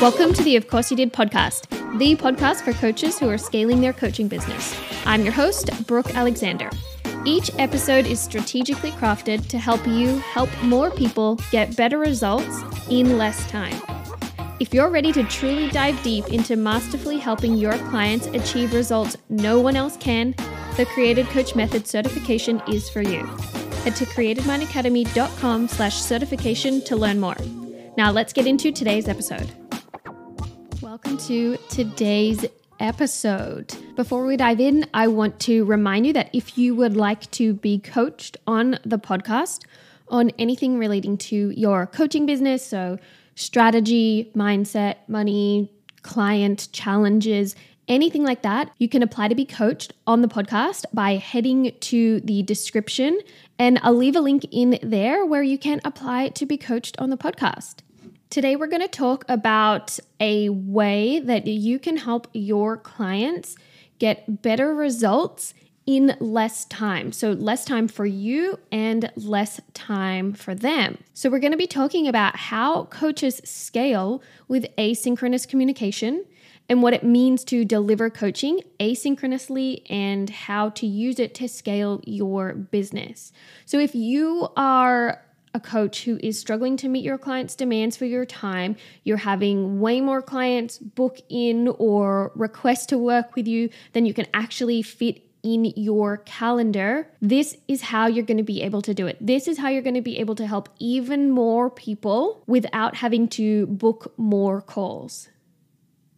Welcome to the Of Course You Did podcast, the podcast for coaches who are scaling their coaching business. I'm your host, Brooke Alexander. Each episode is strategically crafted to help you help more people get better results in less time. If you're ready to truly dive deep into masterfully helping your clients achieve results no one else can, the Created Coach Method certification is for you. Head to createdmindacademy.com slash certification to learn more. Now let's get into today's episode. Welcome to today's episode. Before we dive in, I want to remind you that if you would like to be coached on the podcast on anything relating to your coaching business, so strategy, mindset, money, client challenges, anything like that, you can apply to be coached on the podcast by heading to the description and I'll leave a link in there where you can apply to be coached on the podcast. Today, we're going to talk about a way that you can help your clients get better results in less time. So, less time for you and less time for them. So, we're going to be talking about how coaches scale with asynchronous communication and what it means to deliver coaching asynchronously and how to use it to scale your business. So, if you are a coach who is struggling to meet your clients' demands for your time, you're having way more clients book in or request to work with you than you can actually fit in your calendar, this is how you're going to be able to do it. This is how you're going to be able to help even more people without having to book more calls.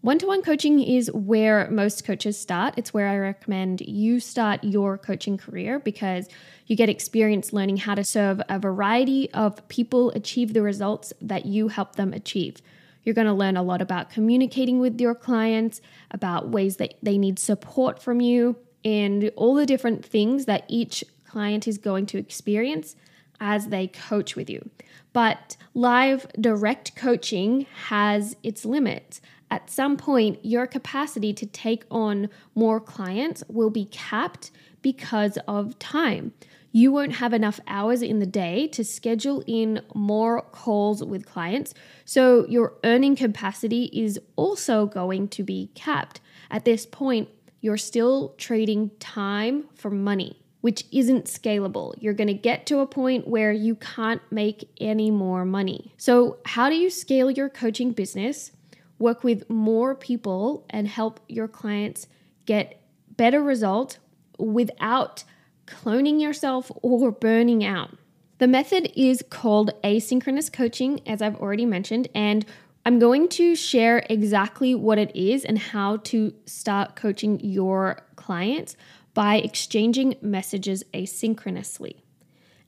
One to one coaching is where most coaches start. It's where I recommend you start your coaching career because you get experience learning how to serve a variety of people achieve the results that you help them achieve. You're going to learn a lot about communicating with your clients, about ways that they need support from you, and all the different things that each client is going to experience as they coach with you. But live direct coaching has its limits at some point, your capacity to take on more clients will be capped because of time. You won't have enough hours in the day to schedule in more calls with clients. So, your earning capacity is also going to be capped. At this point, you're still trading time for money, which isn't scalable. You're going to get to a point where you can't make any more money. So, how do you scale your coaching business? Work with more people and help your clients get better results without cloning yourself or burning out. The method is called asynchronous coaching, as I've already mentioned, and I'm going to share exactly what it is and how to start coaching your clients by exchanging messages asynchronously.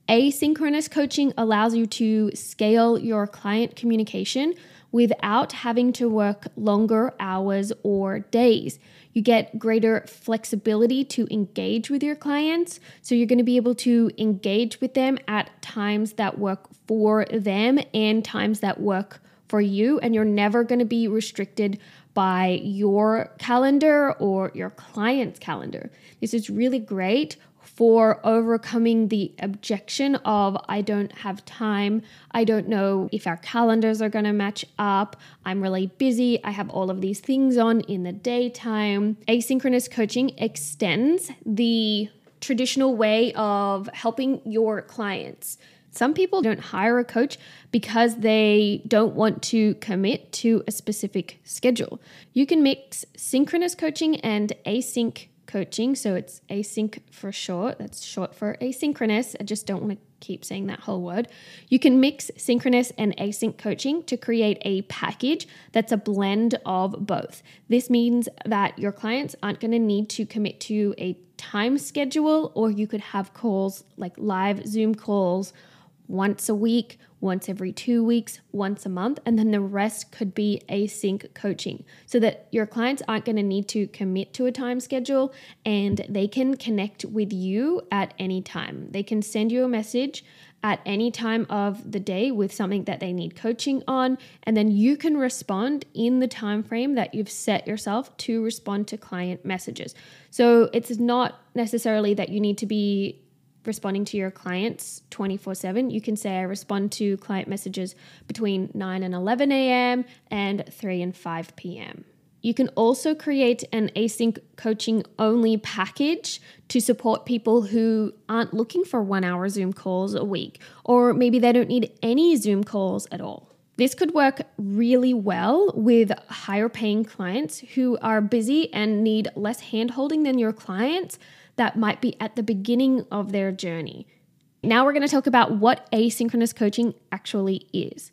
Asynchronous coaching allows you to scale your client communication without having to work longer hours or days. You get greater flexibility to engage with your clients. So you're going to be able to engage with them at times that work for them and times that work for you. And you're never going to be restricted by your calendar or your client's calendar. This is really great for overcoming the objection of I don't have time, I don't know if our calendars are going to match up, I'm really busy, I have all of these things on in the daytime. Asynchronous coaching extends the traditional way of helping your clients. Some people don't hire a coach because they don't want to commit to a specific schedule. You can mix synchronous coaching and async coaching. So it's async for short. That's short for asynchronous. I just don't want to keep saying that whole word. You can mix synchronous and async coaching to create a package that's a blend of both. This means that your clients aren't going to need to commit to a time schedule, or you could have calls like live Zoom calls once a week, once every two weeks, once a month, and then the rest could be async coaching so that your clients aren't going to need to commit to a time schedule and they can connect with you at any time. They can send you a message at any time of the day with something that they need coaching on and then you can respond in the time frame that you've set yourself to respond to client messages. So it's not necessarily that you need to be responding to your clients 24 7. You can say, I respond to client messages between 9 and 11 a.m. and 3 and 5 p.m. You can also create an async coaching only package to support people who aren't looking for one hour Zoom calls a week, or maybe they don't need any Zoom calls at all. This could work really well with higher paying clients who are busy and need less hand holding than your clients that might be at the beginning of their journey. Now we're going to talk about what asynchronous coaching actually is.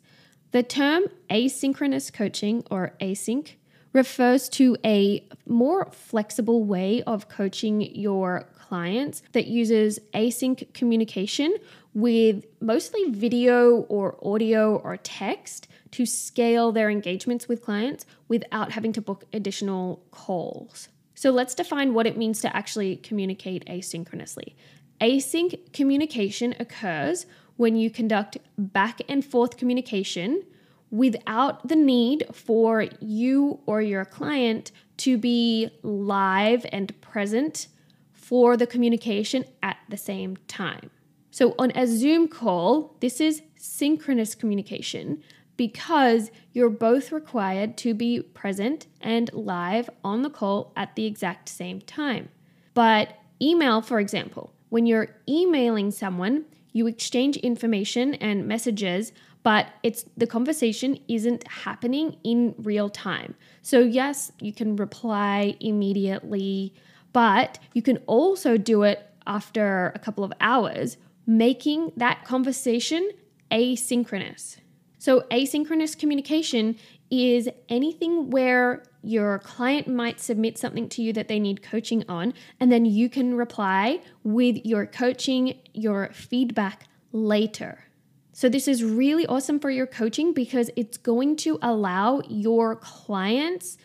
The term asynchronous coaching or async refers to a more flexible way of coaching your clients that uses async communication with mostly video or audio or text to scale their engagements with clients without having to book additional calls. So let's define what it means to actually communicate asynchronously. Async communication occurs when you conduct back and forth communication without the need for you or your client to be live and present for the communication at the same time. So, on a Zoom call, this is synchronous communication because you're both required to be present and live on the call at the exact same time. But email, for example, when you're emailing someone, you exchange information and messages but it's the conversation isn't happening in real time. So yes, you can reply immediately, but you can also do it after a couple of hours, making that conversation asynchronous. So asynchronous communication is anything where your client might submit something to you that they need coaching on, and then you can reply with your coaching, your feedback later. So, this is really awesome for your coaching because it's going to allow your clients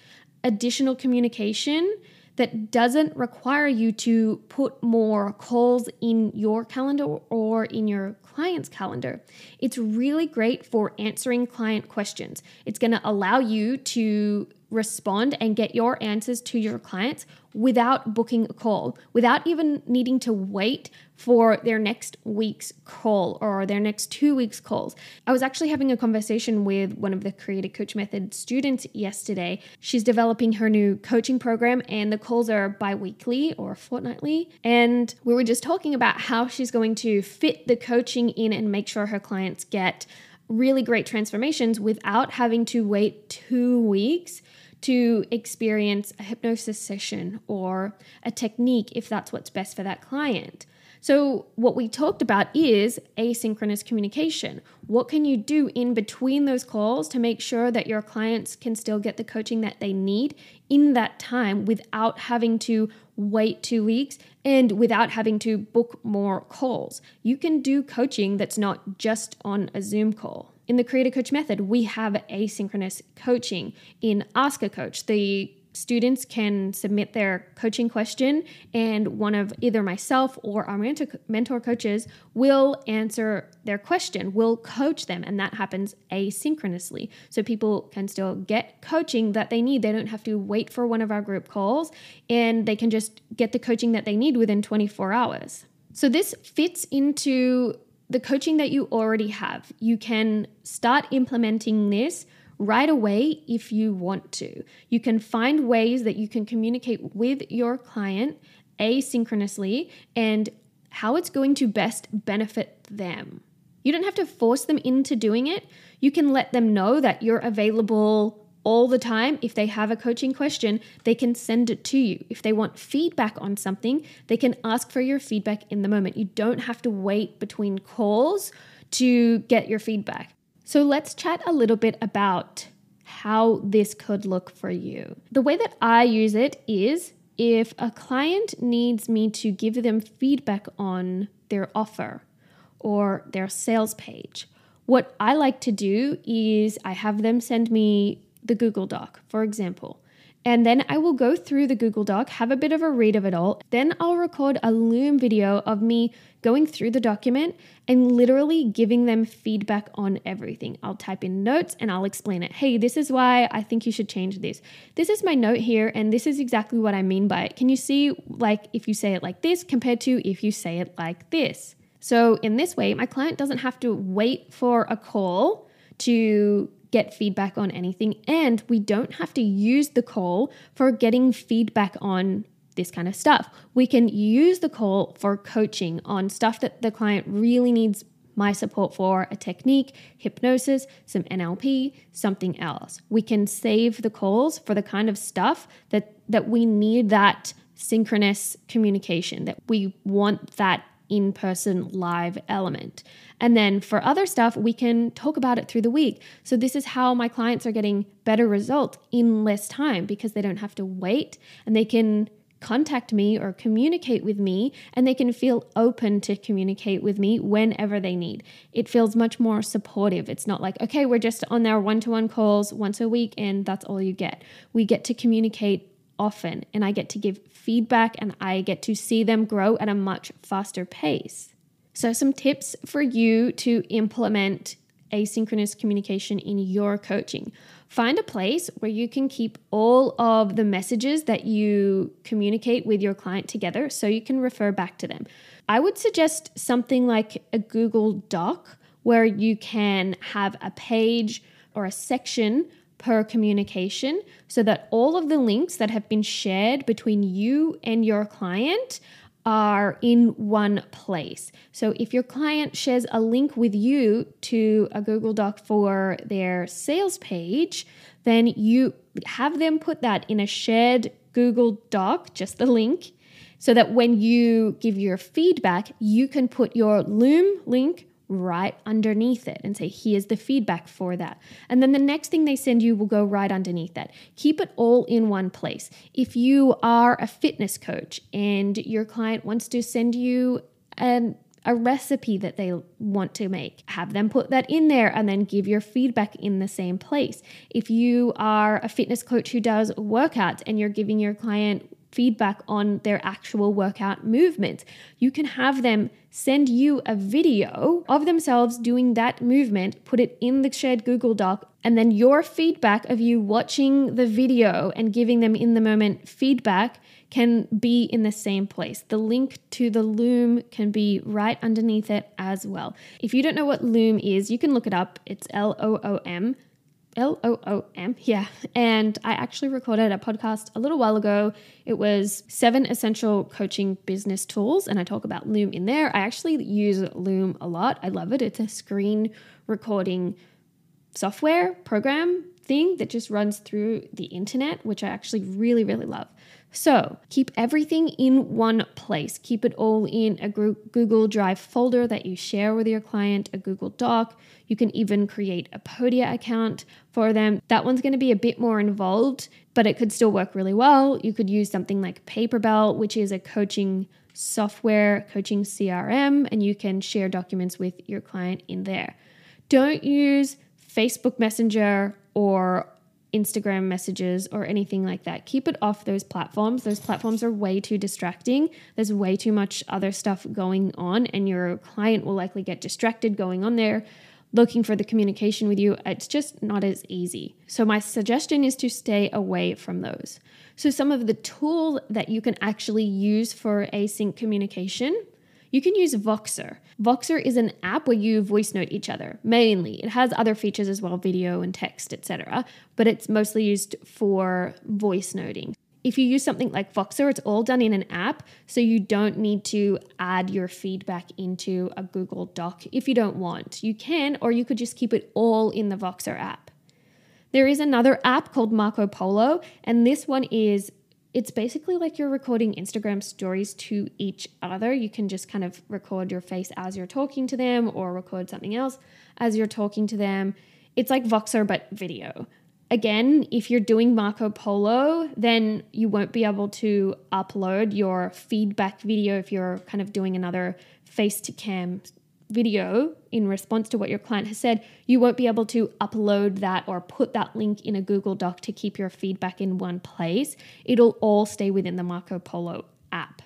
additional communication that doesn't require you to put more calls in your calendar or in your client's calendar. It's really great for answering client questions. It's going to allow you to respond and get your answers to your clients without booking a call, without even needing to wait for their next week's call or their next two weeks' calls. I was actually having a conversation with one of the Created Coach Method students yesterday. She's developing her new coaching program, and the calls are bi weekly or fortnightly. And we were just talking about how she's going to fit the coaching in and make sure her clients get really great transformations without having to wait two weeks to experience a hypnosis session or a technique if that's what's best for that client. So, what we talked about is asynchronous communication. What can you do in between those calls to make sure that your clients can still get the coaching that they need in that time without having to wait two weeks and without having to book more calls? You can do coaching that's not just on a Zoom call. In the Created Coach Method, we have asynchronous coaching. In Ask a Coach, the students can submit their coaching question, and one of either myself or our mentor coaches will answer their question. We'll coach them, and that happens asynchronously. So people can still get coaching that they need. They don't have to wait for one of our group calls, and they can just get the coaching that they need within 24 hours. So this fits into the coaching that you already have. You can start implementing this right away if you want to. You can find ways that you can communicate with your client asynchronously and how it's going to best benefit them. You don't have to force them into doing it. You can let them know that you're available all the time. If they have a coaching question, they can send it to you. If they want feedback on something, they can ask for your feedback in the moment. You don't have to wait between calls to get your feedback. So let's chat a little bit about how this could look for you. The way that I use it is if a client needs me to give them feedback on their offer or their sales page, what I like to do is I have them send me the Google Doc, for example. And then I will go through the Google Doc, have a bit of a read of it all. Then I'll record a Loom video of me going through the document and literally giving them feedback on everything. I'll type in notes and I'll explain it. Hey, this is why I think you should change this. This is my note here, and this is exactly what I mean by it. Can you see, like, if you say it like this compared to if you say it like this? So, in this way, my client doesn't have to wait for a call to get feedback on anything, and we don't have to use the call for getting feedback on this kind of stuff. We can use the call for coaching on stuff that the client really needs my support for a technique, hypnosis, some NLP, something else. We can save the calls for the kind of stuff that that we need that synchronous communication that we want that in person live element. And then for other stuff, we can talk about it through the week. So, this is how my clients are getting better results in less time because they don't have to wait and they can contact me or communicate with me and they can feel open to communicate with me whenever they need. It feels much more supportive. It's not like, okay, we're just on our one to one calls once a week and that's all you get. We get to communicate often and I get to give feedback and I get to see them grow at a much faster pace. So, some tips for you to implement asynchronous communication in your coaching. Find a place where you can keep all of the messages that you communicate with your client together so you can refer back to them. I would suggest something like a Google Doc where you can have a page or a section per communication so that all of the links that have been shared between you and your client are in one place. So if your client shares a link with you to a Google Doc for their sales page, then you have them put that in a shared Google Doc, just the link, so that when you give your feedback, you can put your Loom link right underneath it and say, here's the feedback for that. And then the next thing they send you will go right underneath that. Keep it all in one place. If you are a fitness coach and your client wants to send you an a recipe that they want to make. Have them put that in there and then give your feedback in the same place. If you are a fitness coach who does workouts and you're giving your client feedback on their actual workout movements. You can have them send you a video of themselves doing that movement, put it in the shared Google Doc, and then your feedback of you watching the video and giving them in the moment feedback can be in the same place. The link to the Loom can be right underneath it as well. If you don't know what Loom is, you can look it up. It's L O O M. L O O M, yeah. And I actually recorded a podcast a little while ago. It was seven essential coaching business tools, and I talk about Loom in there. I actually use Loom a lot. I love it. It's a screen recording software program thing that just runs through the internet, which I actually really, really love. So keep everything in one place. Keep it all in a Google Drive folder that you share with your client, a Google Doc. You can even create a Podia account for them. That one's going to be a bit more involved, but it could still work really well. You could use something like Paperbell, which is a coaching software, coaching CRM, and you can share documents with your client in there. Don't use Facebook Messenger or Instagram messages or anything like that. Keep it off those platforms. Those platforms are way too distracting. There's way too much other stuff going on, and your client will likely get distracted going on there looking for the communication with you. It's just not as easy. So, my suggestion is to stay away from those. So, some of the tools that you can actually use for async communication you can use Voxer. Voxer is an app where you voice note each other mainly. It has other features as well, video and text, etc., but it's mostly used for voice noting. If you use something like Voxer, it's all done in an app, so you don't need to add your feedback into a Google Doc if you don't want. You can, or you could just keep it all in the Voxer app. There is another app called Marco Polo, and this one is it's basically like you're recording Instagram stories to each other. You can just kind of record your face as you're talking to them or record something else as you're talking to them. It's like Voxer, but video. Again, if you're doing Marco Polo, then you won't be able to upload your feedback video if you're kind of doing another face to cam video in response to what your client has said, you won't be able to upload that or put that link in a Google Doc to keep your feedback in one place. It'll all stay within the Marco Polo app.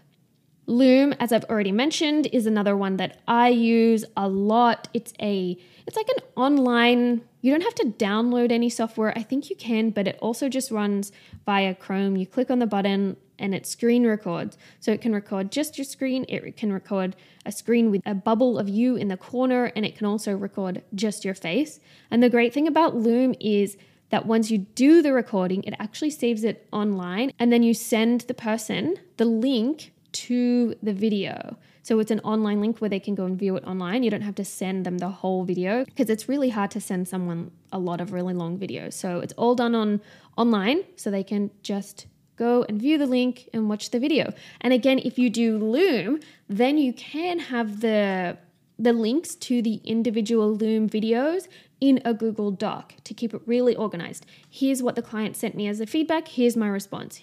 Loom, as I've already mentioned, is another one that I use a lot. It's a it's like an online you don't have to download any software. I think you can, but it also just runs via Chrome. You click on the button and it screen records. So it can record just your screen, it can record a screen with a bubble of you in the corner, and it can also record just your face. And the great thing about Loom is that once you do the recording, it actually saves it online, and then you send the person the link to the video. So it's an online link where they can go and view it online. You don't have to send them the whole video because it's really hard to send someone a lot of really long videos. So it's all done on online so they can just go and view the link and watch the video. And again, if you do Loom, then you can have the the links to the individual Loom videos in a Google Doc to keep it really organized. Here's what the client sent me as a feedback, here's my response.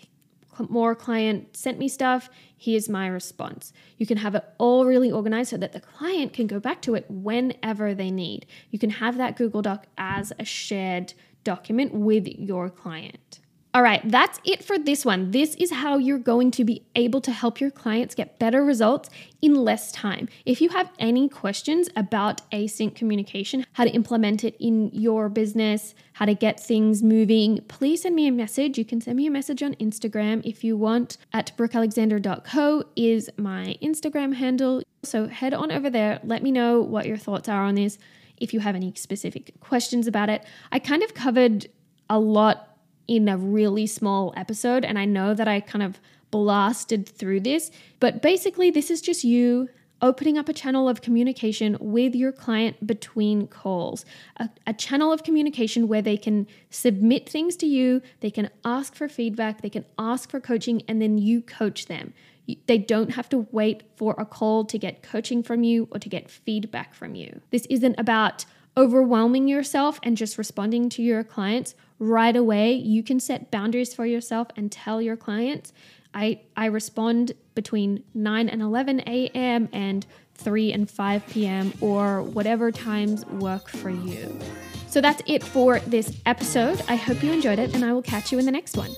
More client sent me stuff, here's my response. You can have it all really organized so that the client can go back to it whenever they need. You can have that Google Doc as a shared document with your client. All right, that's it for this one. This is how you're going to be able to help your clients get better results in less time. If you have any questions about async communication, how to implement it in your business, how to get things moving, please send me a message. You can send me a message on Instagram if you want at brookealexander.co is my Instagram handle. So head on over there, let me know what your thoughts are on this. If you have any specific questions about it, I kind of covered a lot in a really small episode. And I know that I kind of blasted through this, but basically, this is just you opening up a channel of communication with your client between calls, a, a, channel of communication where they can submit things to you, they can ask for feedback, they can ask for coaching, and then you coach them. They don't have to wait for a call to get coaching from you or to get feedback from you. This isn't about overwhelming yourself and just responding to your clients right away. You can set boundaries for yourself and tell your clients, I, I respond between 9 and 11 a.m. and 3 and 5 p.m. or whatever times work for you. So that's it for this episode. I hope you enjoyed it, and I will catch you in the next one.